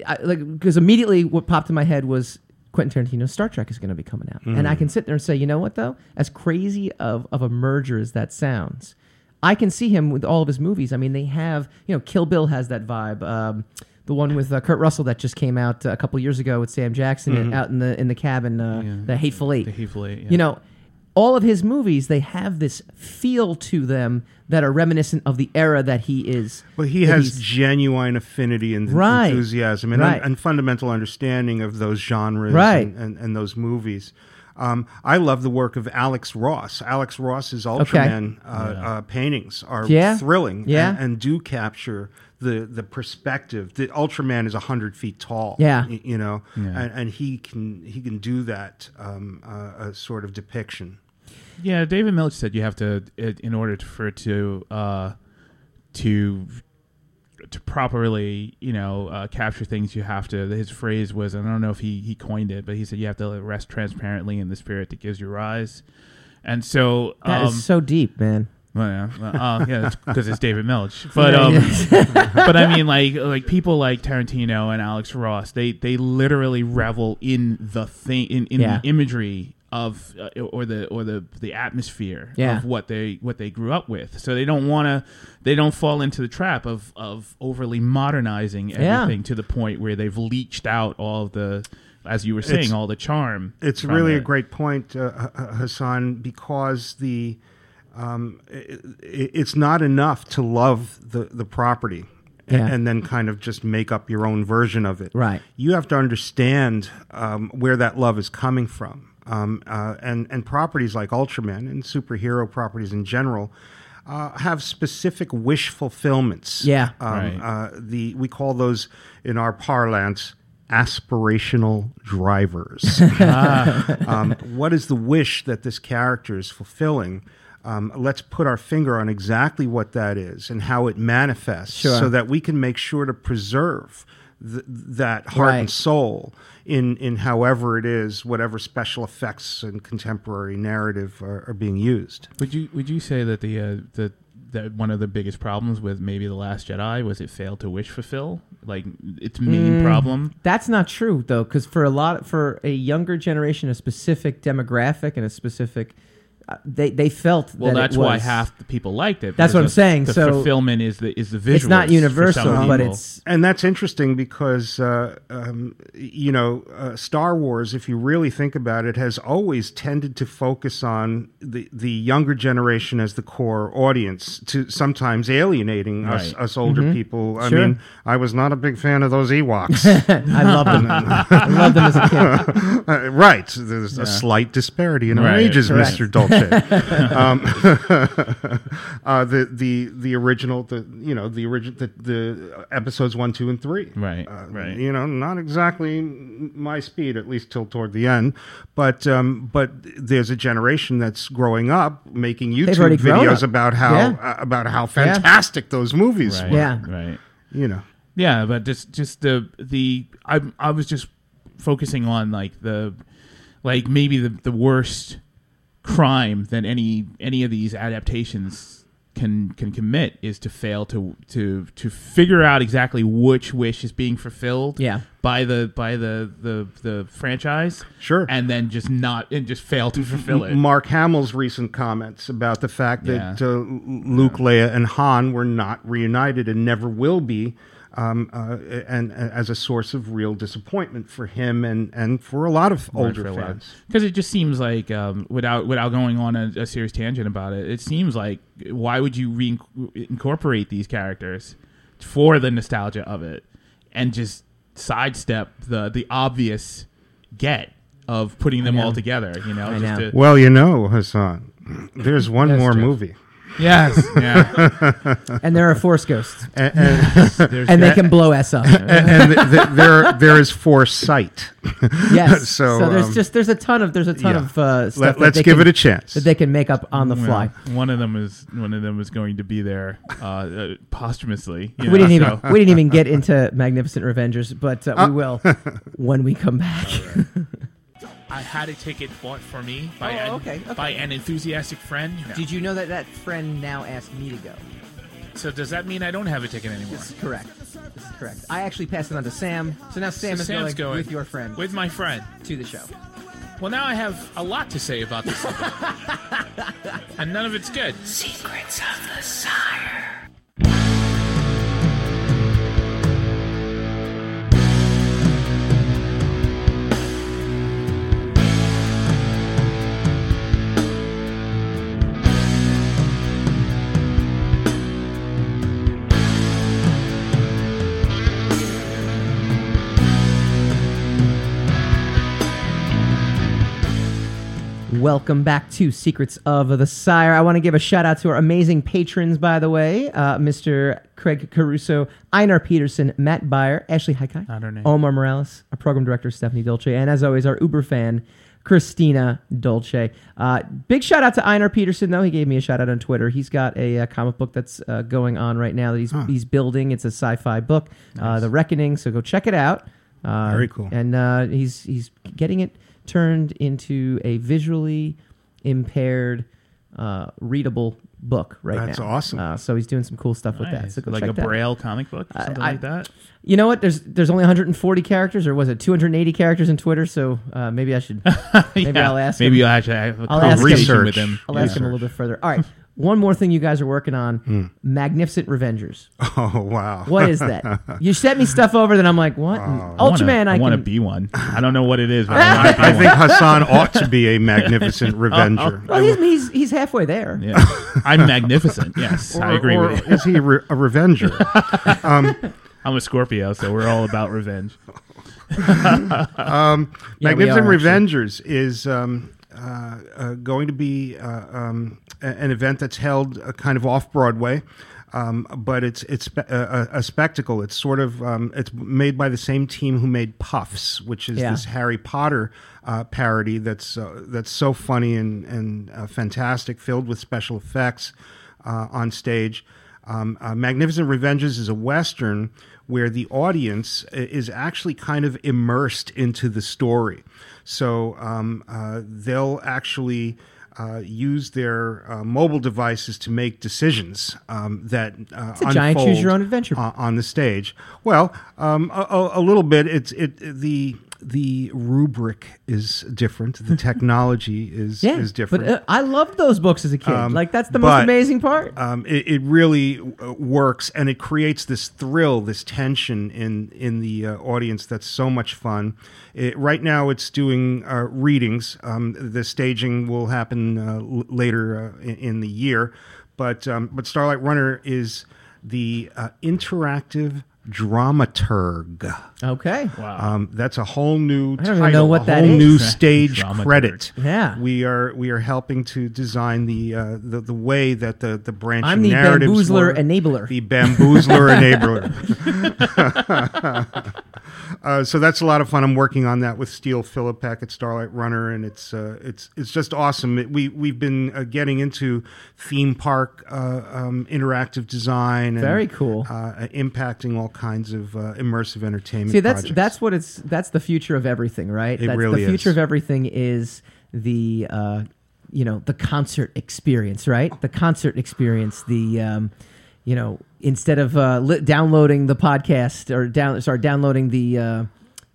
I, like, because immediately what popped in my head was Quentin Tarantino's Star Trek is going to be coming out, and I can sit there and say, you know what though, as crazy of of a merger as that sounds, I can see him with all of his movies. I mean, they have, you know, Kill Bill has that vibe. Um, the one with uh, Kurt Russell that just came out uh, a couple years ago with Sam Jackson out in the in the cabin, uh, the Hateful Eight. The Hateful Eight, yeah. You know, all of his movies they have this feel to them that are reminiscent of the era that he is. Well, he has genuine affinity and Right. enthusiasm and, Right. and fundamental understanding of those genres Right. and, and, and those movies. Um, I love the work of Alex Ross. Alex Ross's Ultraman uh, uh, paintings are Yeah. thrilling Yeah. and, and do capture the, the perspective. The Ultraman is 100 feet tall. Yeah. y- You know, and, and he can he can do that um, uh, a sort of depiction. Yeah, David Milch said you have to, in order for it to, uh, to, to properly, you know, uh, capture things, you have to. His phrase was, I don't know if he he coined it, but he said you have to rest transparently in the spirit that gives you rise. And so That is um, so deep, man. Well, yeah, well, uh, yeah, because <laughs> it's David Milch. But um, <laughs> but I mean, like like people like Tarantino and Alex Ross, they they literally revel in the thing in, in Yeah. the imagery of uh, or the or the the atmosphere Yeah. of what they what they grew up with. So they don't want to they don't fall into the trap of of overly modernizing Yeah. everything to the point where they've leached out all the as you were saying It's- all the charm. It's really a great point, uh, Hassan, because the um, i i- it's not enough to love the the property. Yeah. And then kind of just make up your own version of it. Right. You have to understand um, where that love is coming from. Um, uh, and, and properties like Ultraman and superhero properties in general uh, have specific wish fulfillments. Yeah. Um, Right. uh, the we call those in our parlance aspirational drivers. <laughs> <laughs> um, what is the wish that this character is fulfilling? Um, let's put our finger on exactly what that is and how it manifests, Sure. so that we can make sure to preserve th- that heart Right. and soul in in however it is, whatever special effects and contemporary narrative are, are being used. Would you would you say that the uh, the that one of the biggest problems with maybe the Last Jedi was it failed to wish fulfill like its main problem? That's not true though, because for a lot for a younger generation, a specific demographic and a specific, uh, they they felt Well, that it that's why half the people liked it. That's what I'm of saying, The so fulfillment is the is the visuals. It's not universal, but it's And that's interesting because, uh, um, you know, uh, Star Wars, if you really think about it, has always tended to focus on the, the younger generation as the core audience, to sometimes alienating us, Right. us older people. I Sure. mean, I was not a big fan of those Ewoks. <laughs> I love them. I love them as a kid. Uh, <laughs> right. There's a slight disparity in our Right. ages, Correct. Mr. Dolce. <laughs> um, <laughs> uh, the the the original, the you know the original, the, the episodes one, two, and three. Right, Uh, right. You know, not exactly my speed, at least till toward the end. But um, but there's a generation that's growing up making YouTube videos about how Yeah. uh, about how fantastic those movies right, were. Yeah. right. You know. Yeah, but just just the the I I was just focusing on like the like maybe the the worst crime than any any of these adaptations can can commit is to fail to to to figure out exactly which wish is being fulfilled Yeah. by the by the the the franchise Sure. and then just not and just fail to fulfill it Mark Hamill's recent comments about the fact that Yeah. uh, Luke, Leia, and Han were not reunited and never will be. Um, uh, and, and as a source of real disappointment for him and, and for a lot of older fans. because it just seems like um, without without going on a, a serious tangent about it, it seems like why would you reincorporate these characters for the nostalgia of it and just sidestep the the obvious get of putting them all together? You know, just know. to- Well, you know, Hassan, there's one Yes, more Jeff. movie. Yes, yeah. And there are Force Ghosts, And, and, There's and they that. can blow us up. <laughs> and th- th- there, there is foresight. yes. <laughs> So, So, there's um, just there's a ton of there's a ton yeah. of uh, stuff. Let, that us they give can, it a chance. that they can make up on the fly. One of them is one of them is going to be there uh, uh, posthumously. you we know, didn't even we didn't even get into Magnificent Revengers, but uh, we will <laughs> when we come back. I had a ticket bought for me by, Oh, an, okay, okay. by an enthusiastic friend. Did you know that that friend now asked me to go? So does that mean I don't have a ticket anymore? This is correct. This is correct. I actually passed it on to Sam, so now Sam So is Sam's going, going with your friend With my friend. to the show. Well, now I have a lot to say about this <laughs> and none of it's good. Secrets of the Sire. Welcome back to Secrets of the Sire. I want to give a shout out to our amazing patrons, by the way, uh, Mr. Craig Caruso, Einar Peterson, Matt Byer, Ashley Haikai, Not her name. Omar Morales, our program director Stephanie Dolce, and as always, our Uber fan Christina Dolce. Uh, big shout out to Einar Peterson, though. He gave me a shout out on Twitter. He's got a, uh comic book that's uh, going on right now that he's he's building. It's a sci-fi book, uh, The Reckoning. So go check it out. Uh, Very cool. And uh, he's he's getting it turned into a visually impaired, uh, readable book right now. That's awesome. Uh, so he's doing some cool stuff with that. So go like check a that braille comic book, something I- like that. You know what? There's there's only 140 characters, or was it 280 characters in Twitter? So uh, maybe I should <laughs> maybe Yeah. I'll ask. Maybe him. you'll actually have a I'll ask him. with him. I'll ask him a little bit further. All right. <laughs> One more thing you guys are working on: Hmm. Magnificent Revengers. <laughs> oh wow! What is that? you sent me stuff over that I'm like, what? Ultraman, I, I want to can. be one. I don't know what it is, but I, I want to be I one. think Hassan ought to be a magnificent <laughs> revenger. well, he's, he's he's halfway there. Yeah. I'm magnificent. Yes, I agree or with you. Is he a, re- a revenger? <laughs> I'm a Scorpio, so we're all about revenge. Yeah, we Magnificent are, actually. Revengers is um, going to be uh, um, an event that's held uh, kind of off Broadway. Um, but it's it's a, a a spectacle. It's sort of um, it's made by the same team who made Puffs, which is Yeah. this Harry Potter uh, parody that's uh, that's so funny and and uh, fantastic, filled with special effects uh, on stage. Um, uh, Magnificent Revengers is a western where the audience is actually kind of immersed into the story. So um, uh, they'll actually uh, use their uh, mobile devices to make decisions um, that uh, a giant unfold, choose-your-own adventure uh, on the stage. Well, um, a, a, a little bit. It's it the the rubric is different. The <laughs> technology is Yeah, is different. But uh, I loved those books as a kid. Um, like that's the most amazing part. um, it, it really uh, works and it creates this thrill, this tension in in the uh, audience that's so much fun. It, right now, it's doing uh, readings. Um, the staging will happen uh, l- later uh, in, in the year, but um, but Starlight Runner is the uh, interactive dramaturg. Okay. Um, that's a whole new I don't title, know what a that whole is. new <laughs> stage Dramaturg. credit. Yeah. we are we are helping to design the uh, the, the way that the the branching I'm the narratives bamboozler work. enabler. The bamboozler <laughs> enabler. <laughs> uh, so that's a lot of fun. I'm working on that with Steele Filipek at Starlight Runner, and it's uh, it's it's just awesome. It, we we've been uh, getting into theme park uh, um, interactive design. And, Very cool. Uh, impacting all kinds of uh, immersive entertainment. See, that's projects. that's what it's that's the future of everything, right? It that's really the future is. of everything is the uh, you know the concert experience, right? The concert experience, the um, you know instead of uh, li- downloading the podcast or down sorry downloading the. Uh,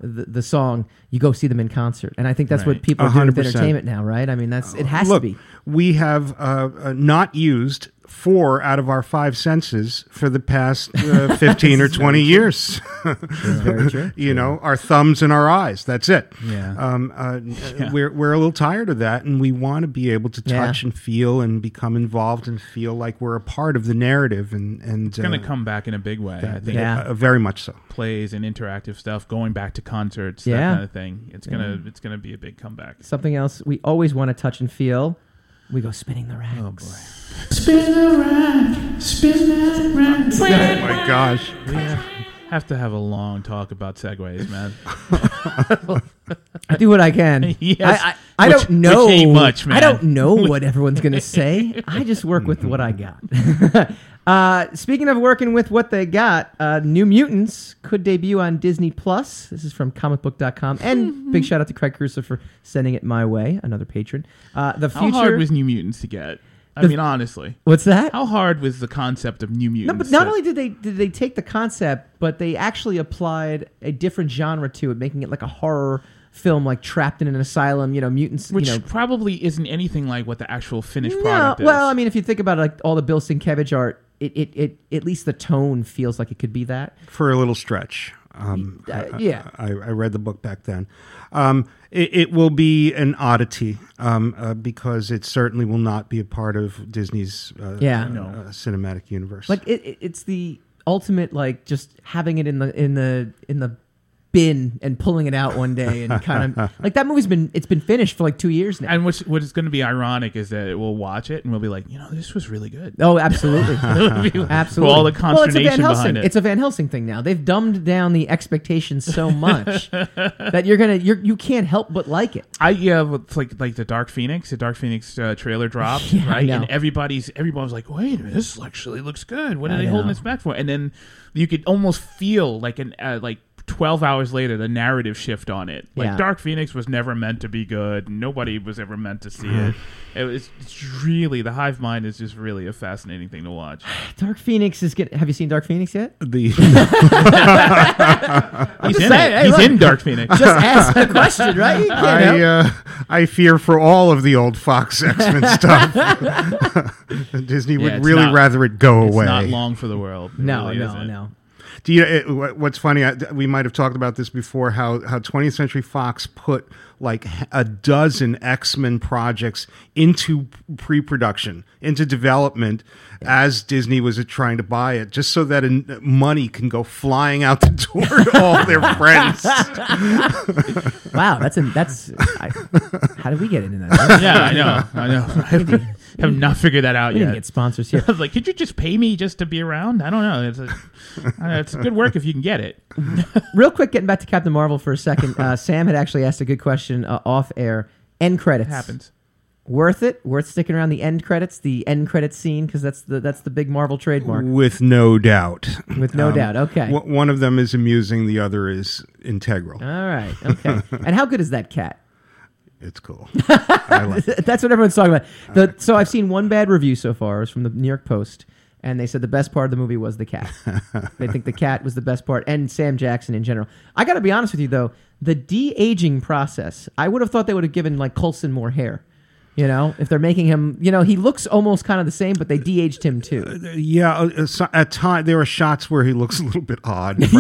the, the song you go see them in concert and i think that's what Right. people are doing with 100%. entertainment now right i mean that's it has Look, to be we have uh, uh, not used four out of our five senses for the past uh, <laughs> 15 or 20 years. <laughs> Very true. you know, our thumbs and our eyes. That's it. Yeah. Um, uh, We're, we're a little tired of that, and we want to be able to Yeah. touch and feel and become involved and feel like we're a part of the narrative. And, and It's going uh, to come back in a big way. I think Yeah. uh, very much so. plays and interactive stuff, going back to concerts, Yeah. that kind of thing. It's gonna it's gonna be a big comeback. Something else we always want to touch and feel. We go spinning the racks. Oh boy. Spin the rack, spin that rack. Spin oh my gosh. We have, have to have a long talk about segways, man. I do what I can. <laughs> Yes. I, I, I Which- don't know. which ain't much, man. I don't know what everyone's going <laughs> to say. I just work with what I got. <laughs> uh, speaking of working with what they got, uh, New Mutants could debut on Disney Plus. This is from comicbook.com. And <laughs> big shout out to Craig Crusoe for sending it my way, another patron. Uh, the How future. hard was New Mutants to get? I The- mean, honestly, What's that? how hard was the concept of New No, Mutants? but not to- only did they did they take the concept, but they actually applied a different genre to it, making it like a horror film, like trapped in an asylum. You know, mutants. which you know, probably isn't anything like what the actual finished no. product is. Well, I mean, if you think about it, like all the Bill Sienkiewicz art, it, it, it at least the tone feels like it could be that. for a little stretch. Um, Uh, I- yeah. I, I read the book back then. Um, it, it will be an oddity um, uh, because it certainly will not be a part of Disney's uh, Yeah. uh, No. uh, cinematic universe. Like it, it, it's the ultimate, like just having it in the in the in the bin and pulling it out one day and kind of <laughs> like that movie's been it's been finished for like two years now. and what's what is going to be ironic is that we'll watch it and we'll be like, you know, this was really good. Oh, absolutely. <laughs> It'll like- Absolutely. All the well, it's a Van consternation Helsing. behind it. It's a Van Helsing thing now. They've dumbed down the expectations so much <laughs> that you're gonna you're, you can't help but like it. I yeah, with, like like the Dark Phoenix, the Dark Phoenix uh, trailer dropped, Yeah, right? And everybody's everyone was like, "Wait a minute, this actually looks good. What are I they holding this back for?" And then you could almost feel like an uh, like. 12 hours later the narrative shift on it like Yeah. dark phoenix was never meant to be good nobody was ever meant to see it it was it's really the hive mind is just really a fascinating thing to watch <sighs> Dark Phoenix is getting. Have you seen Dark Phoenix yet? the <laughs> <laughs> he's in saying, it hey, he's look. in dark phoenix Just ask <laughs> the question, right? I uh, I fear for all of the old Fox X Men stuff. Disney Yeah, would really not- rather it go it's away. not long for the world It no, really no, isn't. no. Do you? It, what's funny? I, we might have talked about this before. How how 20th Century Fox put like a dozen X Men projects into pre-production, into development, as Disney was trying to buy it, just so that uh, money can go flying out the door to all their <laughs> friends. Wow, that's a that's. I, how did we get into that? <laughs> yeah i know i know i have not figured that out We yet didn't get sponsors <laughs> here. I was like, could you just pay me just to be around? I don't know. It's a, I don't it's good work if you can get it. <laughs> Real quick, getting back to Captain Marvel for a second. Uh, Sam had actually asked a good question uh, off air. End credits It happens. Worth it? Worth sticking around the end credits, the end credits scene, because that's the that's the big Marvel trademark. With no doubt. With no Um, doubt. Okay. w- one of them is amusing, the other is integral. All right. Okay. <laughs> and how good is that cat? It's cool. <laughs> Like it. That's what everyone's talking about. The, so I've seen one bad review so far. It was from the New York Post, and they said the best part of the movie was the cat. <laughs> they think the cat was the best part, and Sam Jackson in general. I got to be honest with you though, the de aging process. I would have thought they would have given like Coulson more hair. You know, if they're making him, you know, he looks almost kind of the same, but they de-aged him too. Yeah, uh, uh, so- at time there are shots where he looks a little bit odd. <laughs>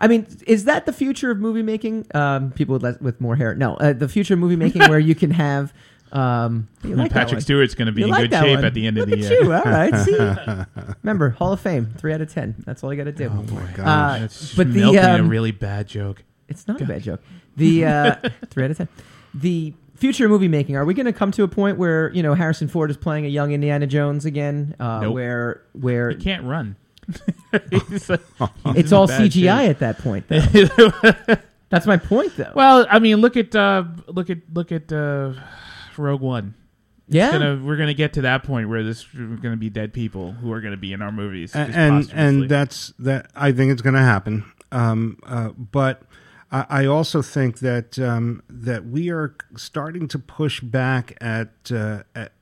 Frankly. I mean, is that the future of movie making? Um, people with less, with more hair? No, uh, the future of movie making where you can have. Um, <laughs> you like Patrick. Stewart's going to be You in like good shape one. at the end Look of the at year. you. All right. See, <laughs> remember Hall of Fame, three out of ten. That's all you got to do. Oh my gosh. Uh, It's but the milking a um, really bad joke. it's not a bad joke. The uh, <laughs> three out of ten. The future of movie making. Are we going to come to a point where you know Harrison Ford is playing a young Indiana Jones again? Uh, Nope. Where where He can't run. <laughs> <laughs> He's like- he's it's all CGI shape. at that point. Though. <laughs> That's my point, though. well, I mean, look at uh, look at look at uh, Rogue One. yeah. Gonna, we're gonna get to that point where this we're gonna be dead people who are gonna be in our movies. and and, and that's that. I think it's going to happen. Um, uh, but I, I also think that um, that we are starting to push back at, uh, at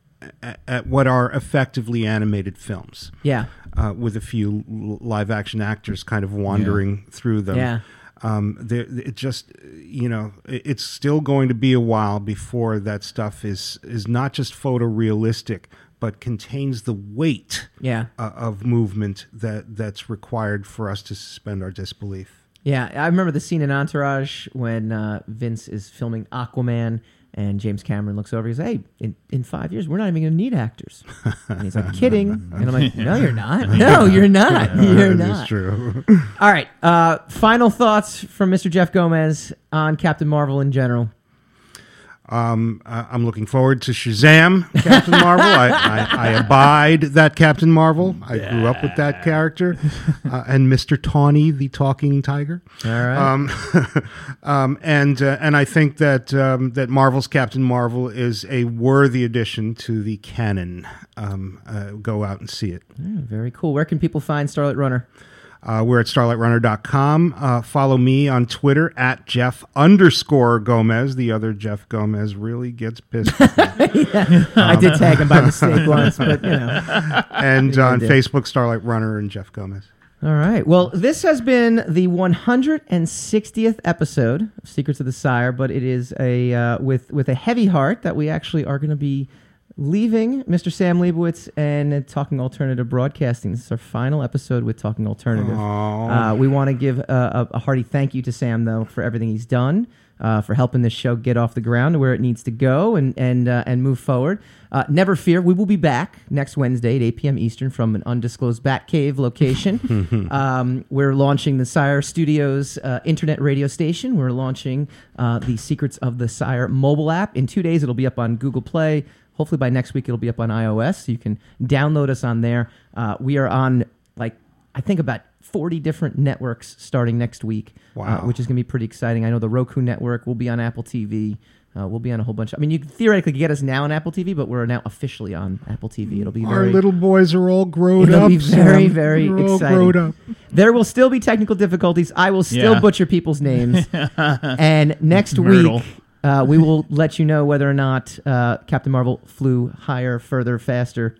at- at what are effectively animated films. yeah. uh, with a few live action actors kind of wandering through them. Yeah. Um, it just, you know, it- it's still going to be a while before that stuff is is not just photorealistic, but contains the weight Yeah. uh, of movement that that's required for us to suspend our disbelief. Yeah, I remember the scene in Entourage when uh, Vince is filming Aquaman and James Cameron looks over. He says, "Hey, in, in five years, we're not even going to need actors." And he's like, "Kidding?" And I'm like, "No, you're not. <laughs> No, you're not. <laughs> You're not." That is true. <laughs> All right. Uh, final thoughts from Mr. Jeff Gomez on Captain Marvel in general. Um, I'm looking forward to Shazam, Captain Marvel. I, I, I abide that Captain Marvel. I grew up with that character, uh, and Mr. Tawny, the talking tiger. All right. Um, <laughs> um, and uh, and I think that um, that Marvel's Captain Marvel is a worthy addition to the canon. Um, uh, go out and see it. Yeah, very cool. Where can people find Starlight Runner? Uh, we're at starlightrunner.com. Uh, follow me on Twitter at Jeff underscore Gomez. The other Jeff Gomez really gets pissed. <laughs> I did tag him by mistake once, but you know. <laughs> and Yeah, on. Facebook, Starlight Runner and Jeff Gomez. All right. Well, this has been the 160th episode of Secrets of the Sire, but it is a uh, with with a heavy heart that we actually are going to be leaving Mr. Sam Leibowitz and Talking Alternative Broadcasting. This is our final episode with Talking Alternative. Uh, we want to give a, a, a hearty thank you to Sam, though, for everything he's done, uh, for helping this show get off the ground to where it needs to go and and uh, and move forward. Uh, never fear, we will be back next Wednesday at 8 p.m. Eastern from an undisclosed Batcave location. <laughs> um, we're launching the Sire Studios uh, internet radio station. We're launching uh, the Secrets of the Sire mobile app. In two days, it'll be up on Google Play. Hopefully by next week, it'll be up on iOS. So you can download us on there. Uh, we are on like I think about 40 different networks starting next week, uh, which is going to be pretty exciting. I know the Roku network will be on Apple TV. Uh, we'll be on a whole bunch. I mean, you could theoretically get us now on Apple TV, but we're now officially on Apple TV. It'll be Our very, little boys are all grown It'll up. be very, Sam. very They're all exciting. grown up. There will still be technical difficulties. I will still Yeah. butcher people's names. <laughs> and next Myrtle. week, uh, we will <laughs> let you know whether or not uh, Captain Marvel flew higher, further, faster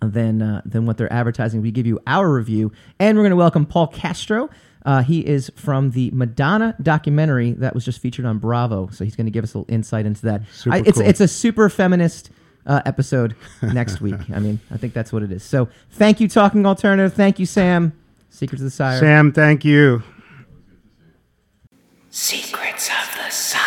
than uh, than what they're advertising. We give you our review, and we're going to welcome Paul Castro. Uh, he is from the Madonna documentary that was just featured on Bravo, so he's going to give us a little insight into that. Super I, it's cool. it's a super feminist uh, episode next week. I mean, I think that's what it is. So, thank you, Talking Alternative. Thank you, Sam. Secrets of the Sire. Sam, thank you. Secrets of the Sire.